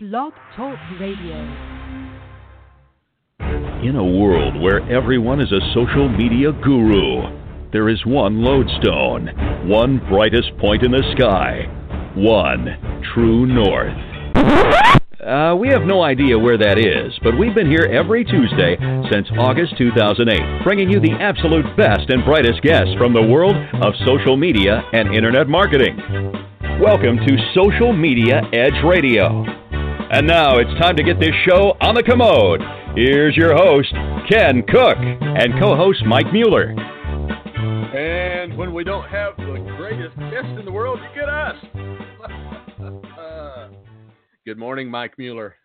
Blog Talk Radio. In a world where everyone is a social media guru, there is one lodestone, one brightest point in the sky, one true north. Uh, we have no idea where that is, but we've been here every Tuesday since August 2008, bringing you the absolute best and brightest guests from the world of social media and internet marketing. Welcome to Social Media Edge Radio. And now it's time to get this show on the commode. Here's your host, Ken Cook, and co host Mike Mueller. And when we don't have the greatest guest in the world, you get us. Good morning, Mike Mueller.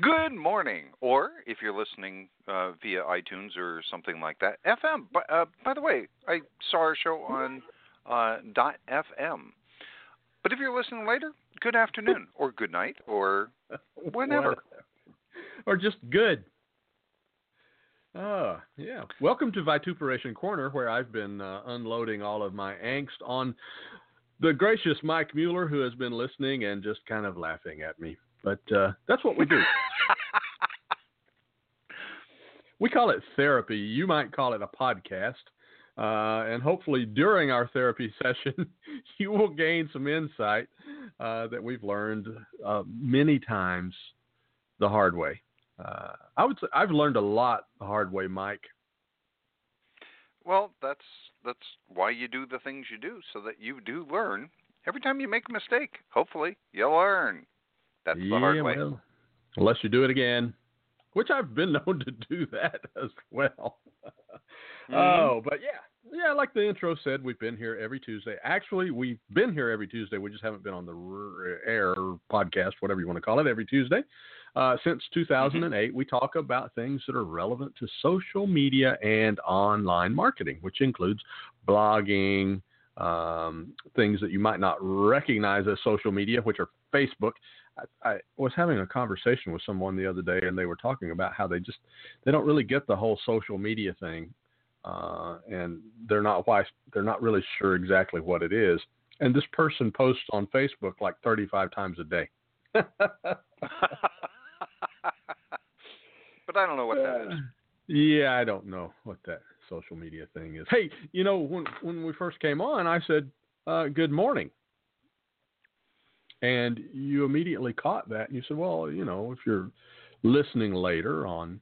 Good morning. Or if you're listening uh, via iTunes or something like that, FM. By, uh, by the way, I saw our show on uh, .fm. But if you're listening later, good afternoon or good night or whenever. or just good. Oh, yeah. Welcome to Vituperation Corner, where I've been uh, unloading all of my angst on the gracious Mike Mueller, who has been listening and just kind of laughing at me. But uh, that's what we do. we call it therapy. You might call it a podcast. Uh, and hopefully, during our therapy session, you will gain some insight uh, that we've learned uh, many times the hard way. Uh, I would say I've learned a lot the hard way, Mike. Well, that's that's why you do the things you do, so that you do learn. Every time you make a mistake, hopefully you learn. That's the yeah, hard way. Well, unless you do it again, which I've been known to do that as well. Mm-hmm. Oh, but yeah, yeah, like the intro said, we've been here every Tuesday. Actually, we've been here every Tuesday. We just haven't been on the air podcast, whatever you want to call it, every Tuesday. Uh, since 2008, we talk about things that are relevant to social media and online marketing, which includes blogging, um, things that you might not recognize as social media, which are Facebook. I, I was having a conversation with someone the other day, and they were talking about how they just they don't really get the whole social media thing, uh, and they're not why they're not really sure exactly what it is. And this person posts on Facebook like 35 times a day. but I don't know what that is. Yeah, I don't know what that social media thing is. Hey, you know, when when we first came on, I said, uh, "Good morning," and you immediately caught that, and you said, "Well, you know, if you're listening later on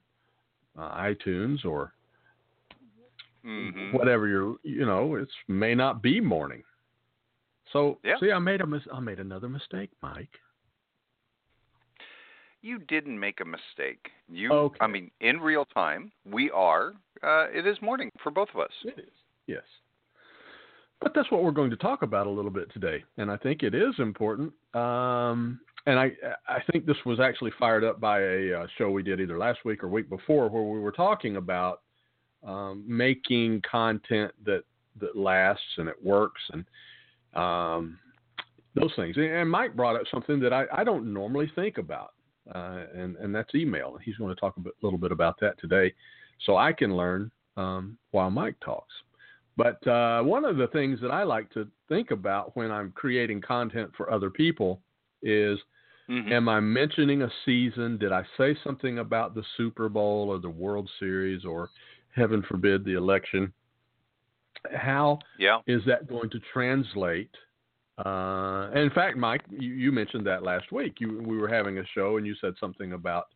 uh, iTunes or Mhm. whatever you're, you know, it's may not be morning." So, Yeah. see, I made a mis- I made another mistake, Mike. You didn't make a mistake. You, Okay. I mean, in real time, we are. Uh, it is morning for both of us. It is. Yes. But that's what we're going to talk about a little bit today, and I think it is important. Um, and I I think this was actually fired up by a uh, show we did either last week or week before, where we were talking about um, making content that that lasts and it works and um, those things. And Mike brought up something that I, I don't normally think about, uh, and and that's email. He's going to talk a bit, little bit about that today, so I can learn um, while Mike talks. But uh, one of the things that I like to think about when I'm creating content for other people is Mhm. Am I mentioning a season? Did I say something about the Super Bowl or the World Series or, heaven forbid, the election? How Yeah. is that going to translate? Uh, in fact, Mike, you, you mentioned that last week. You, we were having a show, and you said something about,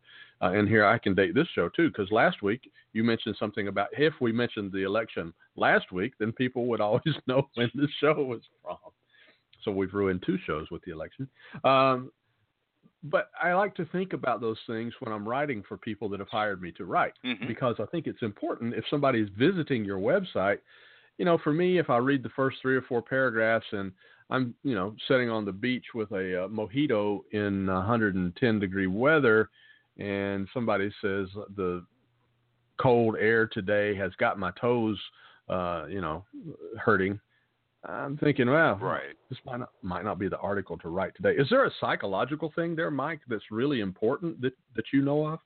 uh, and here I can date this show too, because last week you mentioned something about if we mentioned the election last week, then people would always know when the show was from. So we've ruined two shows with the election. Um, but I like to think about those things when I'm writing for people that have hired me to write Mhm. because I think it's important if somebody is visiting your website. You know, for me, if I read the first three or four paragraphs and I'm, you know, sitting on the beach with a uh, mojito in 110 degree weather, and somebody says the cold air today has got my toes, uh, you know, hurting. I'm thinking, well, Right. this might not might not be the article to write today. Is there a psychological thing there, Mike, that's really important that that you know of?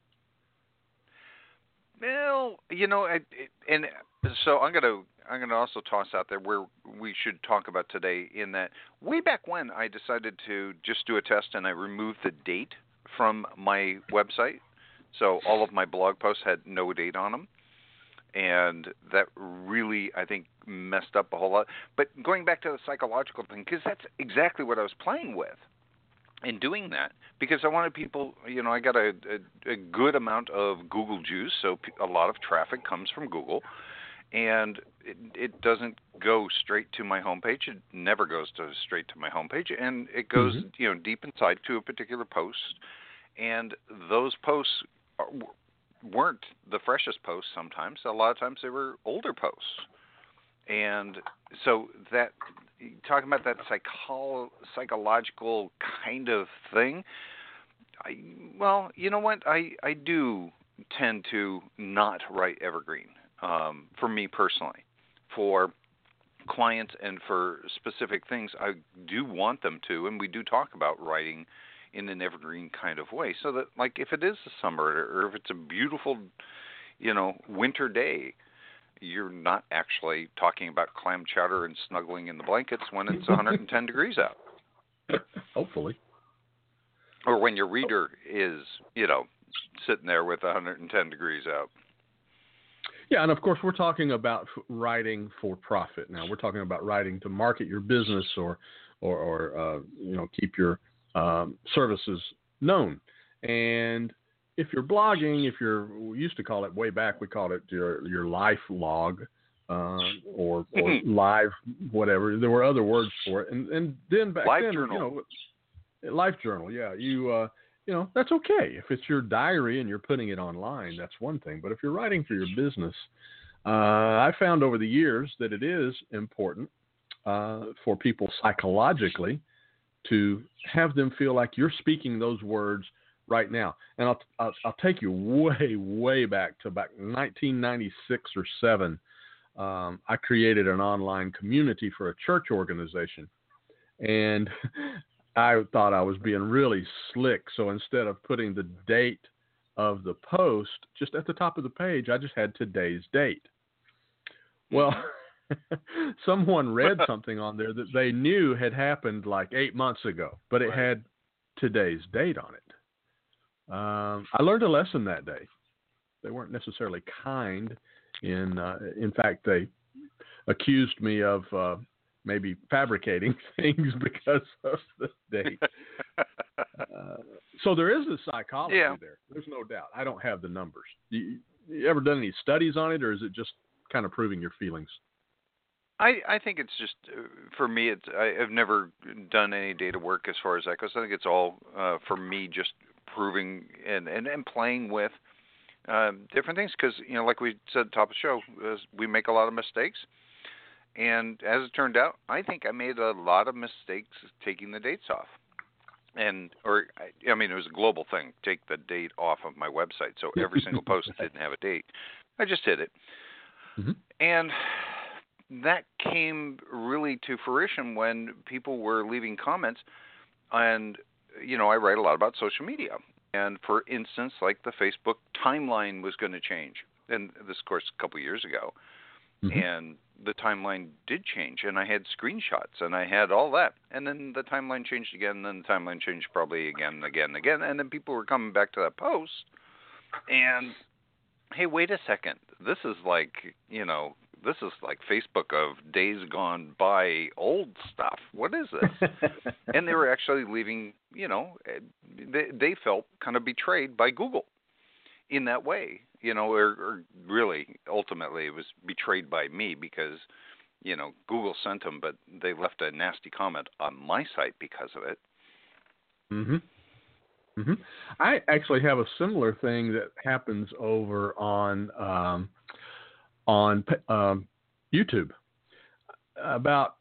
Well, you know, I, and so I'm to I'm going to also toss out there where we should talk about today. In that, way back when I decided to just do a test and I removed the date from my website, so all of my blog posts had no date on them, and that really I think messed up a whole lot. But going back to the psychological thing, because that's exactly what I was playing with in doing that because I wanted people, you know, I got a, a, a good amount of Google juice, so a lot of traffic comes from Google, and it, it doesn't go straight to my homepage. It never goes to straight to my homepage, and it goes, mm-hmm. you know, deep inside to a particular post, and those posts are, weren't the freshest posts. Sometimes, a lot of times, they were older posts, and so that talking about that psycho- psychological kind of thing. I well, you know what? I I do tend to not write evergreen um, for me personally. For clients and for specific things, I do want them to, and we do talk about writing in an evergreen kind of way, so that like if it is the summer or if it's a beautiful, you know, winter day, you're not actually talking about clam chowder and snuggling in the blankets when it's 110 degrees out. Hopefully. Or when your reader is, you know, sitting there with 110 degrees out. Yeah, and of course we're talking about writing for profit. Now we're talking about writing to market your business or, or, or uh, you know, keep your um, services known. And if you're blogging, if you're we used to call it way back, we called it your your life log, uh, or or live whatever. There were other words for it, and and then back life then, journal. you know, life journal. Yeah, you uh, you know that's okay if it's your diary and you're putting it online. That's one thing, but if you're writing for your business, uh, I found over the years that it is important uh, for people psychologically to have them feel like you're speaking those words right now. And I'll, I'll, I'll take you way way back to about 1996 or seven. Um, I created an online community for a church organization, and I thought I was being really slick. So instead of putting the date of the post just at the top of the page, I just had today's date. Well, someone read something on there that they knew had happened like eight months ago, but it right. had today's date on it. Um, I learned a lesson that day. They weren't necessarily kind. In uh, in fact, they accused me of uh, maybe fabricating things because of the date. uh, so there is a psychology yeah. there. There's no doubt. I don't have the numbers. You, you ever done any studies on it, or is it just kind of proving your feelings? I I think it's just uh, for me. It's I, have never done any data work as far as that goes. I think it's all uh, for me just proving and and, and playing with uh, different things because you know, like we said at the top of the show, uh, we make a lot of mistakes. And as it turned out, I think I made a lot of mistakes taking the dates off. And or I, I mean, it was a global thing. Take the date off of my website, so every single post didn't have a date. I just did it, mm-hmm. and that came really to fruition when people were leaving comments and you know, I write a lot about social media. And for instance, like the Facebook timeline was going to change. And this, of course, a couple years ago. Mm-hmm. And the timeline did change. And I had screenshots and I had all that. And then the timeline changed again. And then the timeline changed probably again, and again, and again. And then people were coming back to that post. And hey, wait a second. This is like, you know, this is like Facebook of days gone by old stuff. What is this? and they were actually leaving, you know, they they felt kind of betrayed by Google in that way, you know, or, or really ultimately it was betrayed by me because you know Google sent them, but they left a nasty comment on my site because of it. Mhm. Mhm. I actually have a similar thing that happens over on um on um, YouTube. About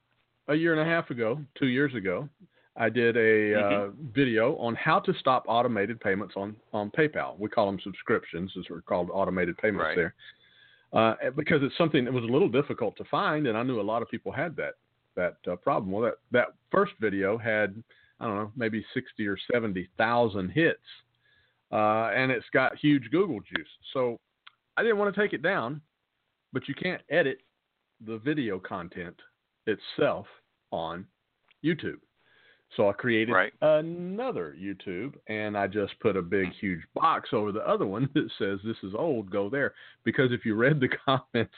a year and a half ago, two years ago, I did a mm-hmm. uh, video on how to stop automated payments on, on PayPal. We call them subscriptions, as we're called automated payments right. there, uh, because it's something that was a little difficult to find, and I knew a lot of people had that that uh, problem. Well, that that first video had I don't know maybe sixty or seventy thousand hits, uh, and it's got huge Google juice. So I didn't want to take it down but you can't edit the video content itself on YouTube. So I created Right. another YouTube and I just put a big, huge box over the other one that says, This is old, go there. Because if you read the comments,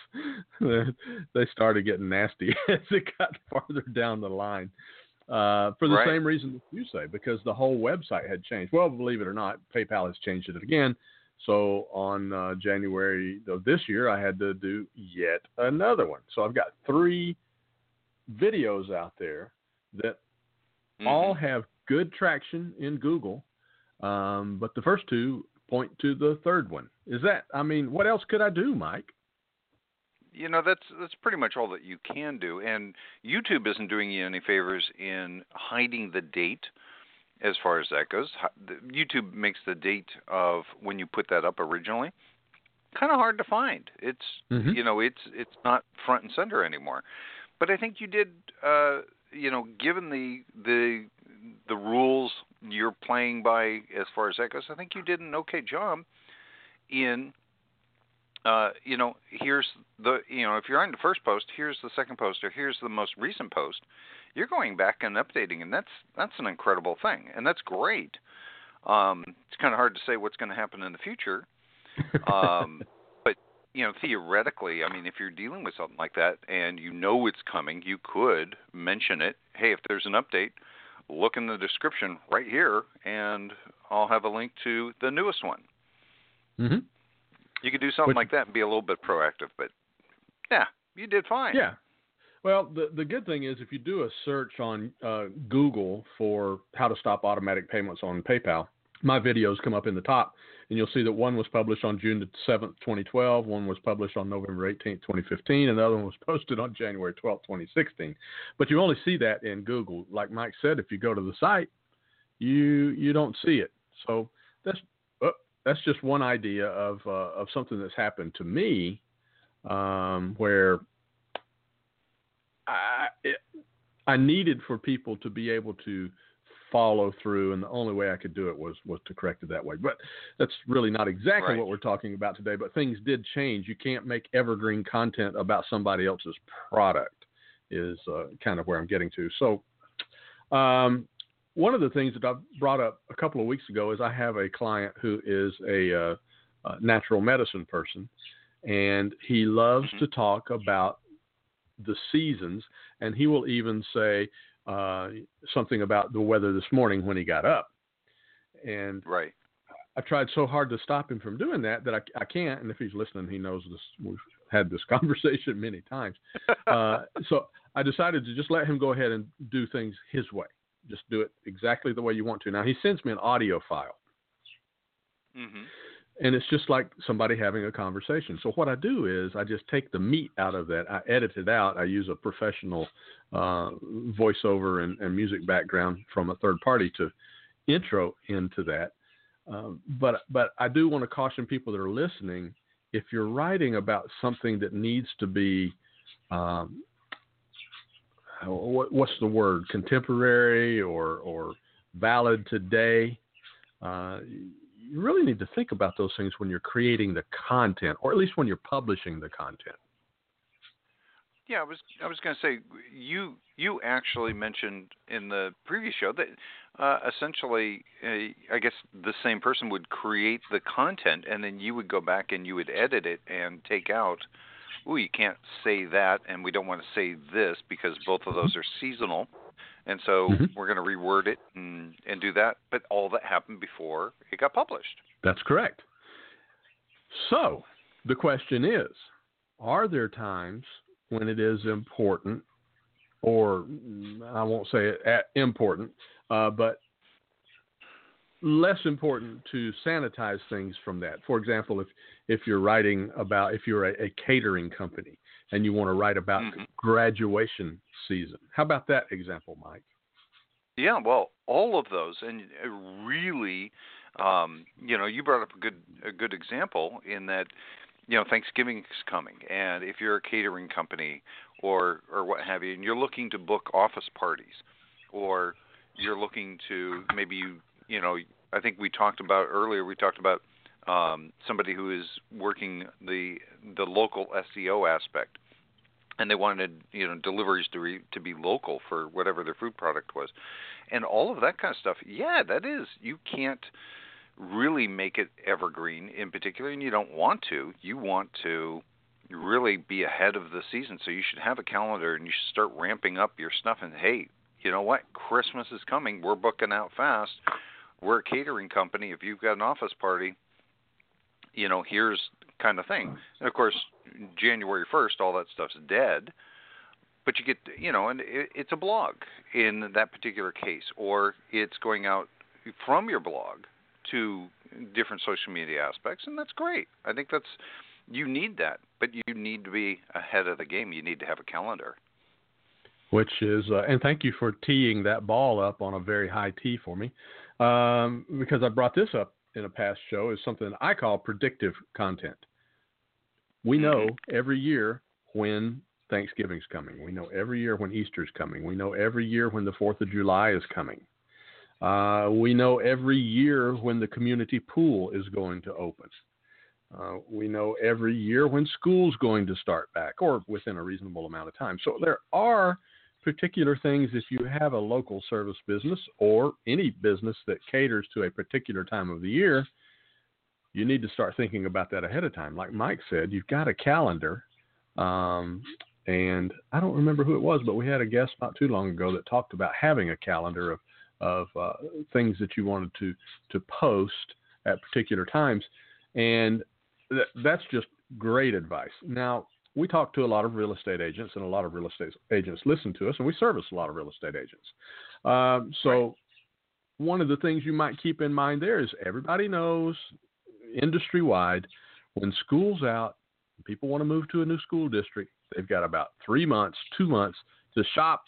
they started getting nasty as it got farther down the line. Uh, for the Right. same reason that you say, because the whole website had changed. Well, believe it or not, PayPal has changed it again. So on uh, January of this year, I had to do yet another one. So I've got three videos out there that Mhm. all have good traction in Google, um, but the first two point to the third one. Is that? I mean, what else could I do, Mike? you know that's that's pretty much all that you can do and youtube isn't doing you any favors in hiding the date as far as that goes youtube makes the date of when you put that up originally kind of hard to find it's Mhm. you know it's it's not front and center anymore but i think you did uh you know given the the the rules you're playing by as far as that goes i think you did an okay job in uh, you know, here's the, you know, if you're on the first post, here's the second post, or here's the most recent post. You're going back and updating, and that's that's an incredible thing, and that's great. Um, it's kind of hard to say what's going to happen in the future, um, but you know, theoretically, I mean, if you're dealing with something like that and you know it's coming, you could mention it. Hey, if there's an update, look in the description right here, and I'll have a link to the newest one. mm-hmm. You could do something Which- like that and be a little bit proactive, but yeah, you did fine. Yeah. Well, the the good thing is if you do a search on uh, Google for how to stop automatic payments on PayPal, my videos come up in the top, and you'll see that one was published on June the seventh, 2012, one was published on November 18th, 2015, and the other one was posted on January 12th, 2016. But you only see that in Google. Like Mike said, if you go to the site, you you don't see it. So that's uh, that's just one idea of uh, of something that's happened to me, um, where I it, I needed for people to be able to follow through, and the only way I could do it was was to correct it that way. But that's really not exactly Right. what we're talking about today. But things did change. You can't make evergreen content about somebody else's product. Is uh, kind of where I'm getting to. So. Um, one of the things that I brought up a couple of weeks ago is I have a client who is a, uh, natural medicine person, and he loves Mhm. to talk about the seasons, and he will even say uh, something about the weather this morning when he got up. And Right. I tried so hard to stop him from doing that that I, I can't. And if he's listening, he knows this. We've had this conversation many times. Uh, so I decided to just let him go ahead and do things his way. Just do it exactly the way you want to. Now he sends me an audio file, Mhm. And it's just like somebody having a conversation. So what I do is I just take the meat out of that. I edit it out. I use a professional uh, voiceover and, and music background from a third party to intro into that. Um, but but I do want to caution people that are listening: if you're writing about something that needs to be um, what, what's the word contemporary or or valid today uh, you really need to think about those things when you're creating the content or at least when you're publishing the content. Yeah, I was I was going to say you you actually mentioned in the previous show that uh, essentially uh, I guess the same person would create the content and then you would go back and you would edit it and take out oh you can't say that and we don't want to say this because both of those are seasonal and so Mhm. we're going to reword it and and do that but all that happened before it got published. that's correct so the question is are there times when it is important or i won't say it at important uh, but less important to sanitize things from that. For example, if if you're writing about if you're a, a catering company and you want to write about Mhm. graduation season, how about that example, Mike? Yeah, well, all of those, and uh, really, um, you know, you brought up a good a good example in that, you know, Thanksgiving is coming, and if you're a catering company or or what have you, and you're looking to book office parties, or you're looking to maybe you you know, I think we talked about earlier. We talked about um, somebody who is working the the local SEO aspect and they wanted you know deliveries to re, to be local for whatever their food product was, and all of that kind of stuff. Yeah, that is you can't really make it evergreen in particular, and you don't want to. You want to really be ahead of the season, so you should have a calendar and you should start ramping up your stuff. And hey, you know what? Christmas is coming. We're booking out fast. We're a catering company. If you've got an office party, you know, here's kind of thing. And of course, January 1st, all that stuff's dead. But you get, you know, and it, it's a blog in that particular case, or it's going out from your blog to different social media aspects, and that's great. I think that's you need that, but you need to be ahead of the game. You need to have a calendar. Which is, uh, and thank you for teeing that ball up on a very high tee for me, um, because I brought this up in a past show is something I call predictive content. We mm-hmm. know every year when Thanksgiving's coming. We know every year when Easter's coming. We know every year when the Fourth of July is coming. Uh, we know every year when the community pool is going to open. Uh, we know every year when school's going to start back or within a reasonable amount of time. So there are particular things if you have a local service business or any business that caters to a particular time of the year, you need to start thinking about that ahead of time. Like Mike said, you've got a calendar. Um, and I don't remember who it was, but we had a guest not too long ago that talked about having a calendar of of uh, things that you wanted to to post at particular times, and th- that's just great advice. Now we talk to a lot of real estate agents, and a lot of real estate agents listen to us, and we service a lot of real estate agents. Um, so right. one of the things you might keep in mind there is everybody knows industry wide when school's out, people want to move to a new school district. They've got about three months, two months to shop,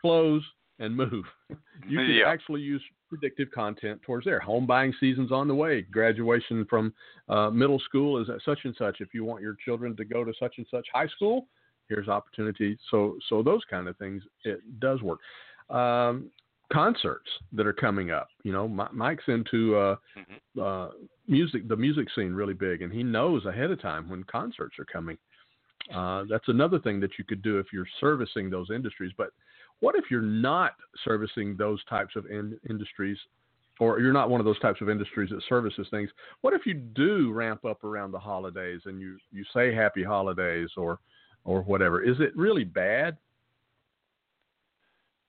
close, and move. You can yeah. actually use predictive content towards there. Home buying season's on the way. Graduation from uh, middle school is at such and such. If you want your children to go to such and such high school, here's opportunity. So so those kind of things it does work. Um, concerts that are coming up. You know, Mike's into uh, mm-hmm. uh, music, the music scene really big, and he knows ahead of time when concerts are coming. Uh, that's another thing that you could do if you're servicing those industries. But what if you're not servicing those types of in- industries, or you're not one of those types of industries that services things? What if you do ramp up around the holidays and you you say Happy Holidays or or whatever? Is it really bad?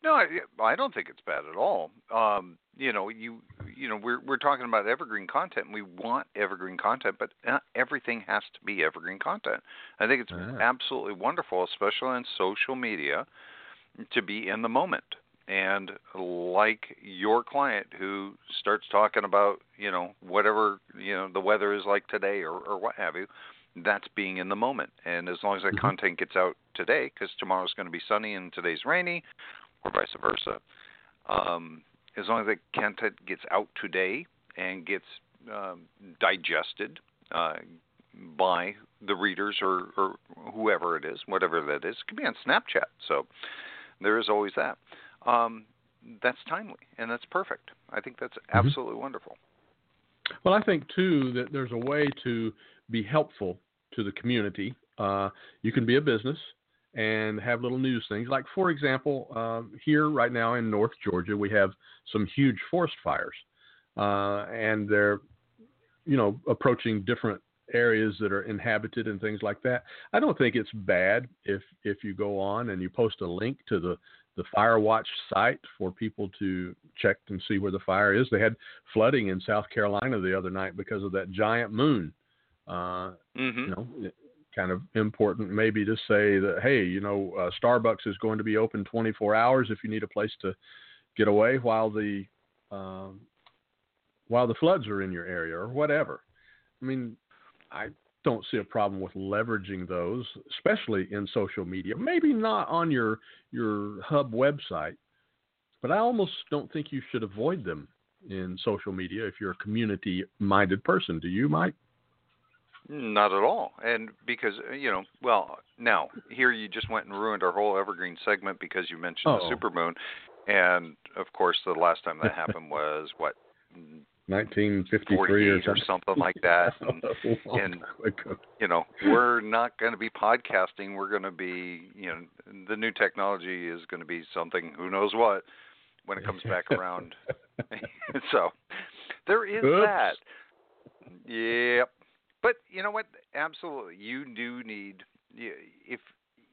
No, I, I don't think it's bad at all. Um, you know, you you know, we're we're talking about evergreen content. And we want evergreen content, but not everything has to be evergreen content. I think it's ah. absolutely wonderful, especially on social media, to be in the moment. And like your client who starts talking about, you know, whatever, you know, the weather is like today or, or what have you, that's being in the moment. And as long as that mm-hmm. content gets out today, because tomorrow's going to be sunny and today's rainy, or vice versa, um, as long as that content gets out today and gets um, digested uh, by the readers or, or whoever it is, whatever that is, it could be on Snapchat. So there is always that. Um, that's timely and that's perfect. I think that's mm-hmm. absolutely mm-hmm. wonderful. Well, I think too that there's a way to be helpful to the community. Uh, you can be a business and have little news things. Like, for example, um, here right now in North Georgia, we have some huge forest fires, uh, and they're, you know, approaching different areas that are inhabited and things like that. I don't think it's bad if if you go on and you post a link to the the Fire Watch site for people to check and see where the fire is. They had flooding in South Carolina the other night because of that giant moon. Uh, mm-hmm. You know, kind of important maybe to say that hey, you know, uh, Starbucks is going to be open 24 hours if you need a place to get away while the um, while the floods are in your area or whatever. I mean, I don't see a problem with leveraging those, especially in social media. Maybe not on your your hub website, but I almost don't think you should avoid them in social media if you're a community minded person. Do you, Mike? Not at all. And because, uh, you know, well, now, here you just went and ruined our whole Evergreen segment because you mentioned Uh-oh. the supermoon. And, of course, the last time that happened was, what, 1953 or something. or something like that. And, and you know, we're not going to be podcasting. We're going to be, you know, the new technology is going to be something who knows what when it comes back around. so there is Oops. that. Yep. But you know what? Absolutely, you do need if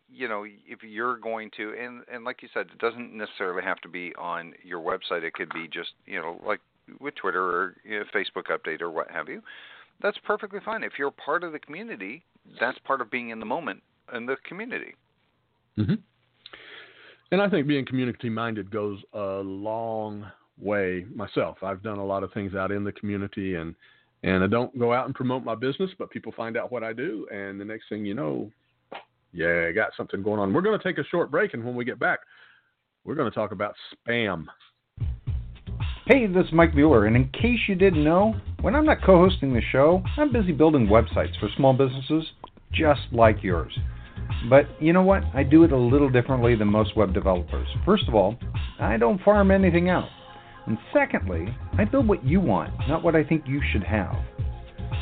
you know if you're going to and and like you said it doesn't necessarily have to be on your website it could be just you know like with twitter or you know, facebook update or what have you that's perfectly fine if you're part of the community that's part of being in the moment in the community hmm And I think being community minded goes a long way myself. I've done a lot of things out in the community and and I don't go out and promote my business, but people find out what I do and the next thing you know, yeah, I got something going on. We're going to take a short break and when we get back, we're going to talk about spam. Hey, this is Mike Mueller, and in case you didn't know, when I'm not co hosting the show, I'm busy building websites for small businesses just like yours. But you know what? I do it a little differently than most web developers. First of all, I don't farm anything out. And secondly, I build what you want, not what I think you should have.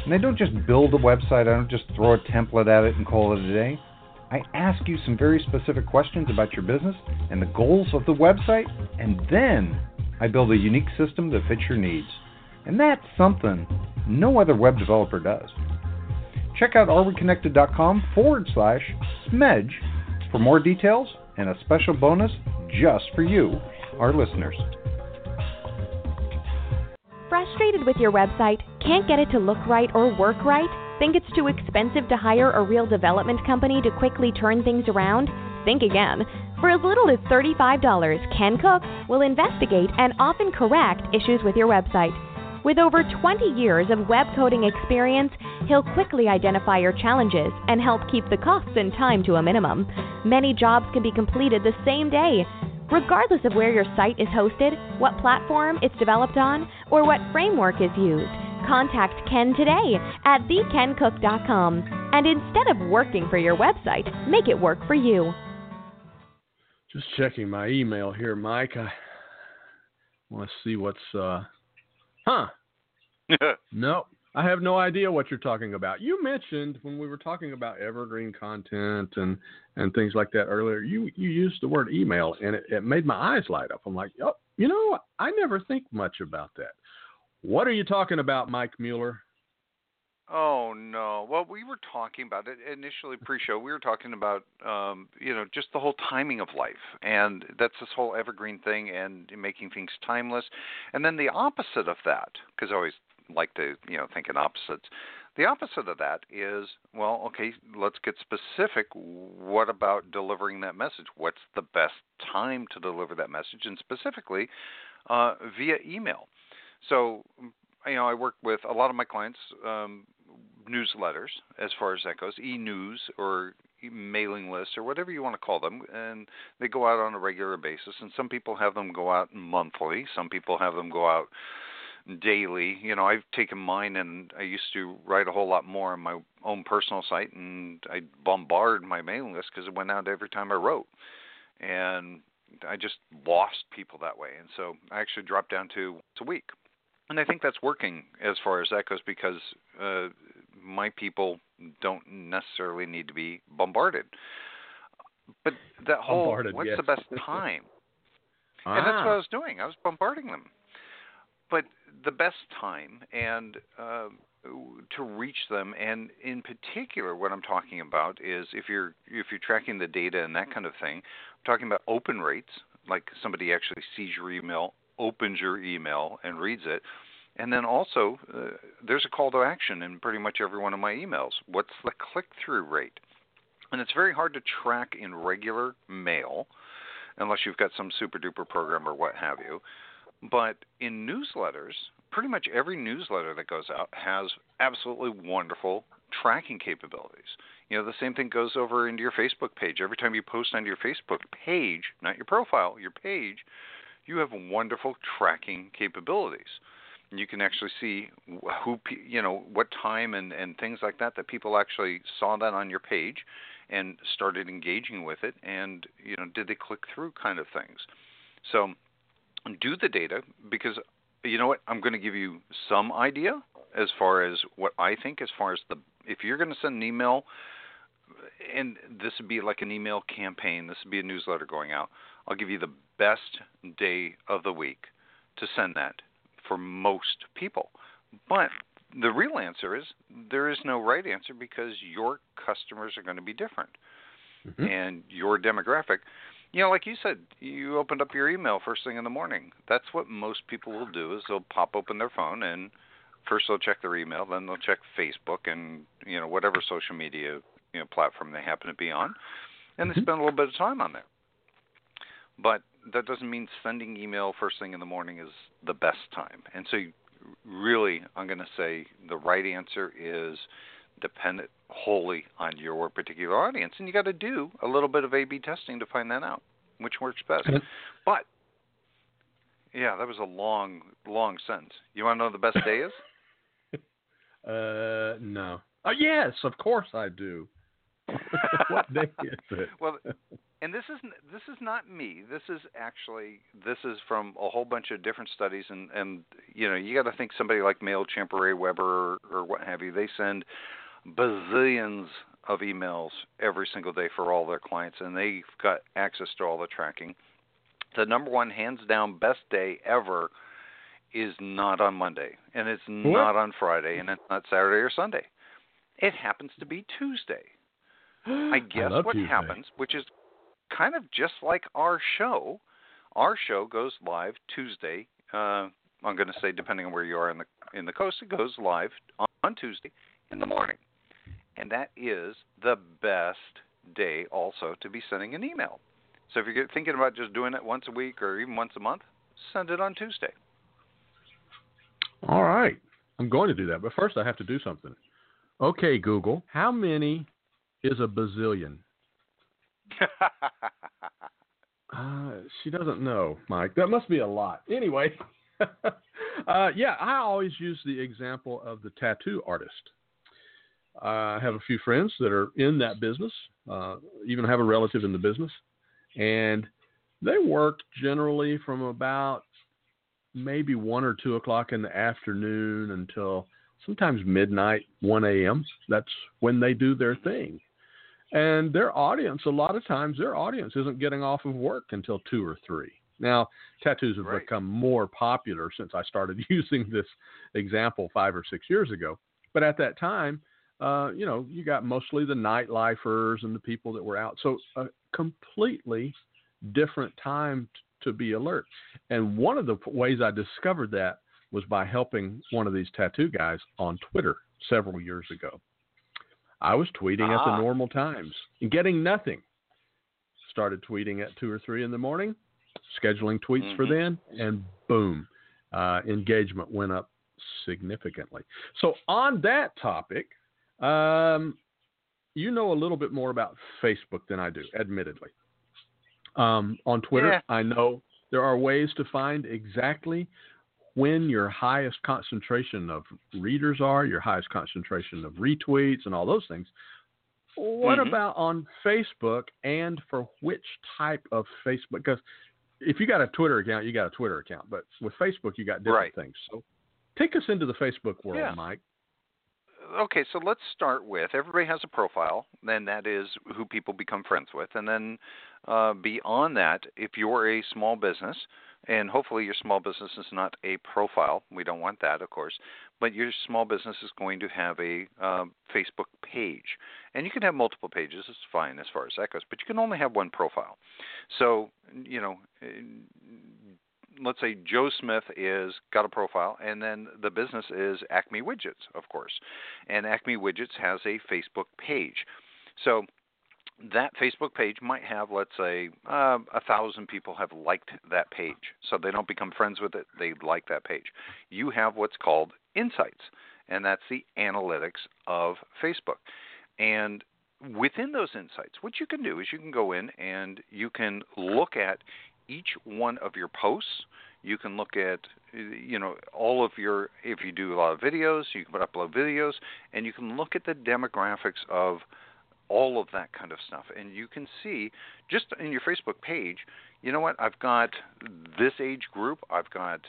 And I don't just build a website, I don't just throw a template at it and call it a day. I ask you some very specific questions about your business and the goals of the website, and then I build a unique system that fits your needs. And that's something no other web developer does. Check out areweconnected.com forward slash smedge for more details and a special bonus just for you, our listeners. Frustrated with your website? Can't get it to look right or work right? Think it's too expensive to hire a real development company to quickly turn things around? Think again. For as little as $35, Ken Cook will investigate and often correct issues with your website. With over 20 years of web coding experience, he'll quickly identify your challenges and help keep the costs and time to a minimum. Many jobs can be completed the same day. Regardless of where your site is hosted, what platform it's developed on, or what framework is used, contact Ken today at thekencook.com. And instead of working for your website, make it work for you. Just checking my email here, Mike. I want to see what's uh Huh. No, I have no idea what you're talking about. You mentioned when we were talking about evergreen content and and things like that earlier. You you used the word email, and it, it made my eyes light up. I'm like, oh, you know, I never think much about that. What are you talking about, Mike Mueller? Oh no! Well, we were talking about it initially pre-show. We were talking about, um, you know, just the whole timing of life, and that's this whole evergreen thing, and making things timeless. And then the opposite of that, because I always like to, you know, think in opposites. The opposite of that is, well, okay, let's get specific. What about delivering that message? What's the best time to deliver that message, and specifically uh, via email? So you know, I work with a lot of my clients um, newsletters as far as that goes, e-news or mailing lists or whatever you want to call them, and they go out on a regular basis. And some people have them go out monthly. Some people have them go out daily. You know, I've taken mine and I used to write a whole lot more on my own personal site, and I bombard my mailing list because it went out every time I wrote, and I just lost people that way. And so I actually dropped down to once a week and I think that's working as far as that goes because uh, my people don't necessarily need to be bombarded. But that whole Bombarded, what's yes. the best time? ah, And that's what I was doing. I was bombarding them. But the best time and uh, to reach them, and in particular, what I'm talking about is if you're if you're tracking the data and that kind of thing. I'm talking about open rates, like somebody actually sees your email, opens your email, and reads it. And then also, uh, there's a call to action in pretty much every one of my emails. What's the click through rate? And it's very hard to track in regular mail unless you've got some super duper program or what have you. But in newsletters, pretty much every newsletter that goes out has absolutely wonderful tracking capabilities. You know, the same thing goes over into your Facebook page. Every time you post onto your Facebook page, not your profile, your page, you have wonderful tracking capabilities. And you can actually see who, you know, what time and, and things like that that people actually saw that on your page and started engaging with it and, you know, did they click through kind of things. So do the data because you know what? I'm going to give you some idea as far as what I think. As far as the if you're going to send an email, and this would be like an email campaign. This would be a newsletter going out. I'll give you the best day of the week to send that for most people. But the real answer is there is no right answer because your customers are going to be different Mm-hmm. and your demographic. You know, like you said, you opened up your email first thing in the morning. That's what most people will do is they'll pop open their phone and first they'll check their email, then they'll check Facebook and you know whatever social media you know platform they happen to be on, and they Mhm. spend a little bit of time on there. But that doesn't mean sending email first thing in the morning is the best time. And so, you, really, I'm going to say the right answer is dependent wholly on your particular audience, and you got to do a little bit of A/B testing to find that out, which works best. But yeah, that was a long, long sentence. You want to know the best day is? Uh, no. Oh, yes, of course I do. what day is it? Well, and this is this is not me. This is actually this is from a whole bunch of different studies, and and you know you got to think somebody like Mailchimp or AWeber or, or what have you. They send bazillions of emails every single day for all their clients, and they've got access to all the tracking. The number one, hands down, best day ever is not on Monday, and it's not on Friday, and it's not Saturday or Sunday. It happens to be Tuesday. I guess love what Tuesday. happens, which is kind of just like our show. Our show goes live Tuesday. Uh, I'm going to say, depending on where you are in the in the coast, it goes live on, on Tuesday in the morning, and that is the best day also to be sending an email. So if you're thinking about just doing it once a week or even once a month, send it on Tuesday. All right. I'm going to do that, but first I have to do something. Okay, Google, how many is a bazillion? Uh, she doesn't know, Mike. That must be a lot. Anyway, uh, yeah, I always use the example of the tattoo artist. I have a few friends that are in that business, uh, even have a relative in the business, and they work generally from about maybe one or two o'clock in the afternoon until sometimes midnight, 1 a.m. That's when they do their thing. And their audience, a lot of times, their audience isn't getting off of work until two or three. Now, tattoos have Right. become more popular since I started using this example five or six years ago. But at that time, uh, you know, you got mostly the nightlifers and the people that were out. So a completely different time t- to be alert. And one of the ways I discovered that was by helping one of these tattoo guys on Twitter several years ago. I was tweeting at Ah. the normal times and getting nothing. Started tweeting at two or three in the morning, scheduling tweets for Mhm. then, and boom, uh, engagement went up significantly. So on that topic, um, you know a little bit more about Facebook than I do, admittedly. Um, on Twitter, Yeah. I know there are ways to find exactly when your highest concentration of readers are, your highest concentration of retweets, and all those things. What Mhm. about on Facebook and for which type of Facebook? Because if you got a Twitter account, you got a Twitter account, but with Facebook, you got different Right. things. So take us into the Facebook world, Yeah. Mike. okay, so let's start with everybody has a profile, and that is who people become friends with. And then uh, beyond that, if you're a small business, and hopefully your small business is not a profile, we don't want that, of course, but your small business is going to have a um, Facebook page. And you can have multiple pages, it's fine as far as that goes, but you can only have one profile. So, you know, let's say Joe Smith is got a profile, and then the business is Acme Widgets, of course, and Acme Widgets has a Facebook page. So that Facebook page might have, let's say, uh, a thousand people have liked that page. So they don't become friends with it; they like that page. You have what's called insights, and that's the analytics of Facebook. And within those insights, what you can do is you can go in and you can look at each one of your posts. You can look at, you know, all of your, if you do a lot of videos, you can upload videos, and you can look at the demographics of all of that kind of stuff. And you can see just in your Facebook page, you know what, I've got this age group, I've got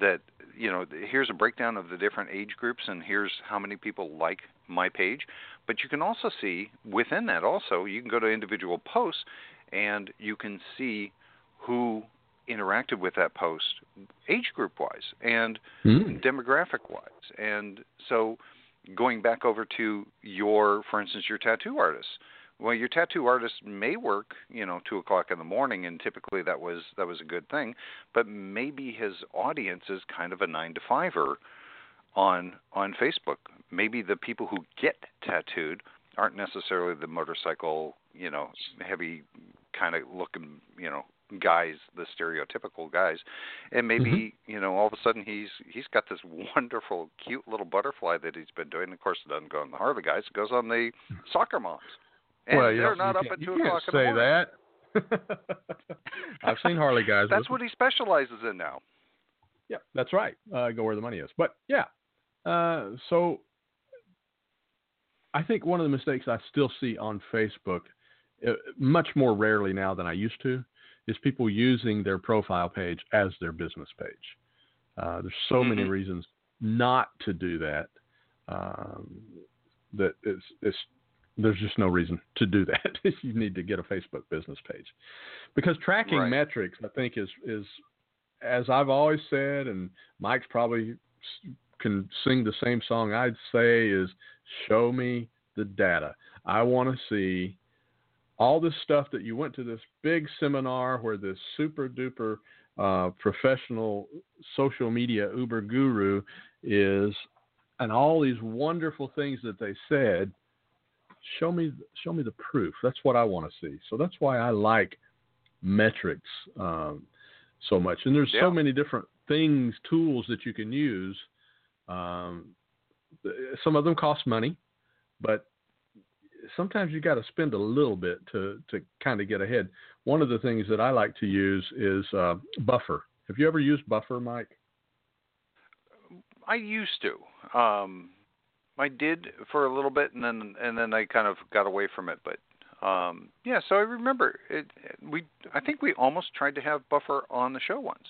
that, you know, here's a breakdown of the different age groups, and here's how many people like my page. But you can also see within that also, you can go to individual posts, and you can see who interacted with that post age group wise and Mm. demographic wise. And so going back over to your, for instance, your tattoo artist. Well, your tattoo artist may work, you know, two o'clock in the morning, and typically that was that was a good thing. But maybe his audience is kind of a nine to fiver on on Facebook. Maybe the people who get tattooed aren't necessarily the motorcycle, you know, heavy kind of looking, you know, guys, the stereotypical guys, and maybe you know all of a sudden he's he's got this wonderful, cute little butterfly that he's been doing. Of course, it doesn't go on the Harley guys; it goes on the soccer moms, and well, you they're not up can't- at two you can't o'clock in the say morning. that. I've seen Harley guys. That's what he specializes in now. Yeah, that's right. Uh, go where the money is. But yeah, uh, so I think one of the mistakes I still see on Facebook, uh, much more rarely now than I used to, is people using their profile page as their business page. Uh, there's so many Mhm. reasons not to do that. Um, that it's, it's there's just no reason to do that. you need to get a Facebook business page because tracking Right. metrics, I think, is is as I've always said, and Mike's probably can sing the same song I'd say is show me the data. I want to see all this stuff that you went to this big seminar where this super duper uh, professional social media uber guru is, and all these wonderful things that they said. Show me, show me the proof. That's what I want to see. So that's why I like metrics um, so much. And there's Yeah. so many different things, tools that you can use. Um, some of them cost money, but sometimes you got to spend a little bit to to kind of get ahead. One of the things that I like to use is uh, Buffer. Have you ever used Buffer, Mike? I used to. Um, I did for a little bit, and then and then I kind of got away from it. But um, yeah, so I remember it. We I think we almost tried to have Buffer on the show once.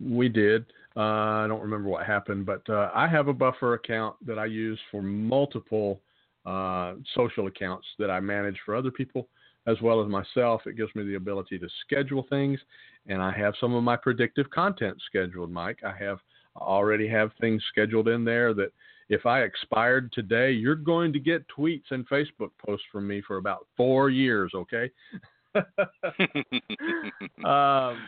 We did. Uh, I don't remember what happened, but uh, I have a Buffer account that I use for multiple uh, social accounts that I manage for other people as well as myself. It gives me the ability to schedule things, and I have some of my predictive content scheduled. Mike, I have I already have things scheduled in there that if I expired today, you're going to get tweets and Facebook posts from me for about four years. Okay. um,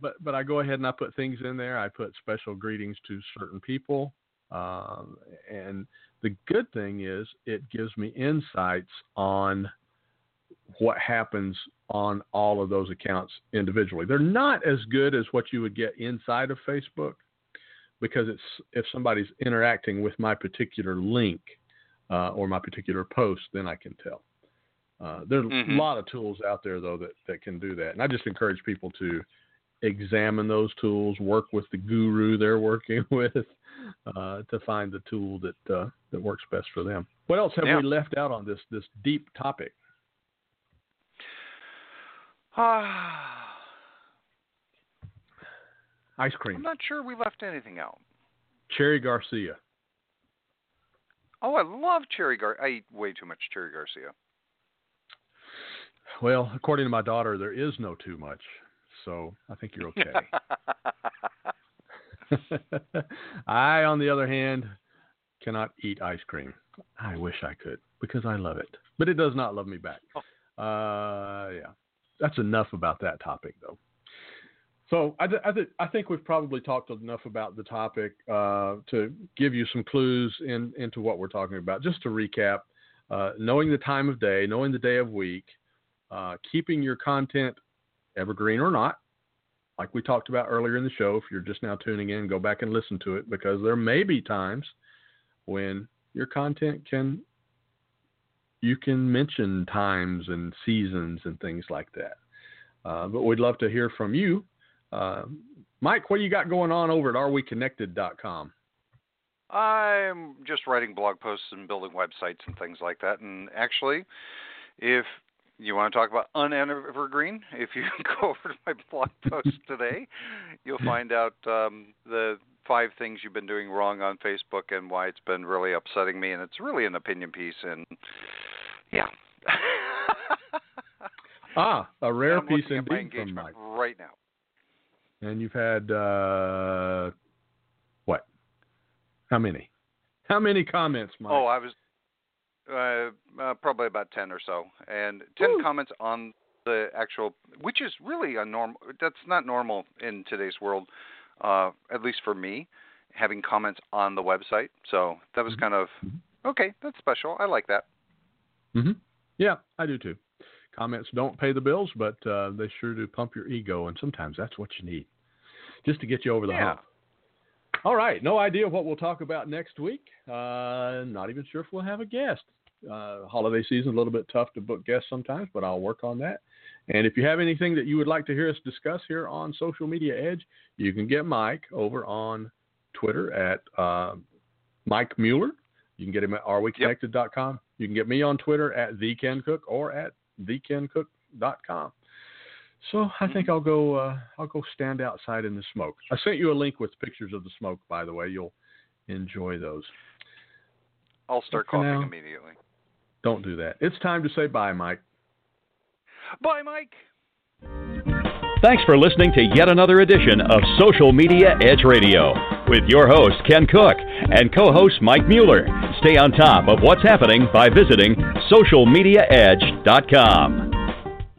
but but I go ahead and I put things in there. I put special greetings to certain people, um, and the good thing is it gives me insights on what happens on all of those accounts individually. They're not as good as what you would get inside of Facebook because it's if somebody's interacting with my particular link uh, or my particular post, then I can tell. Uh, there's Mhm. a lot of tools out there though that, that can do that, and I just encourage people to examine those tools, work with the guru they're working with uh, to find the tool that uh, that works best for them. What else have Yeah. we left out on this this deep topic? Ah, Ice cream. I'm not sure we left anything out. Cherry Garcia. Oh, I love Cherry Gar. I eat way too much Cherry Garcia. Well, according to my daughter, there is no too much, so I think you're okay. I, on the other hand, cannot eat ice cream. I wish I could because I love it, but it does not love me back. Uh, yeah, that's enough about that topic, though. So I, th- I, th- I think we've probably talked enough about the topic uh, to give you some clues in, into what we're talking about. Just to recap, uh, knowing the time of day, knowing the day of week, uh, keeping your content evergreen or not, like we talked about earlier in the show. If you're just now tuning in, go back and listen to it because there may be times when your content can you can mention times and seasons and things like that. Uh, but we'd love to hear from you. Uh, Mike, what you got going on over at areweconnected.com? I'm just writing blog posts and building websites and things like that. And actually, if you want to talk about unevergreen, if you go over to my blog post today, you'll find out um, the five things you've been doing wrong on Facebook and why it's been really upsetting me, and it's really an opinion piece, and yeah. ah, a rare piece looking at my indeed from Mike. right now. And you've had uh, what? How many? How many comments, Mike? Oh, I was uh, uh, probably about ten or so, and ten Woo. comments on the actual, which is really a normal. That's not normal in today's world, uh, at least for me, having comments on the website. So that was Mhm. kind of okay. That's special. I like that. hmm Yeah, I do too. Comments don't pay the bills, but uh, they sure do pump your ego, and sometimes that's what you need, just to get you over the Yeah. hump. All right, no idea what we'll talk about next week. Uh, not even sure if we'll have a guest. Uh, holiday season a little bit tough to book guests sometimes, but I'll work on that. And if you have anything that you would like to hear us discuss here on Social Media Edge, you can get Mike over on Twitter at uh, Mike Mueller. You can get him at areWeConnected.com. You can get me on Twitter at the Ken Cook or at thekencook.com. So I think I'll go. Uh, I'll go stand outside in the smoke. I sent you a link with pictures of the smoke, by the way. You'll enjoy those. I'll start coughing now. immediately. Don't do that. It's time to say bye, Mike. Bye, Mike. Thanks for listening to yet another edition of Social Media Edge Radio with your host, Ken Cook, and co host Mike Mueller. Stay on top of what's happening by visiting socialmediaedge.com.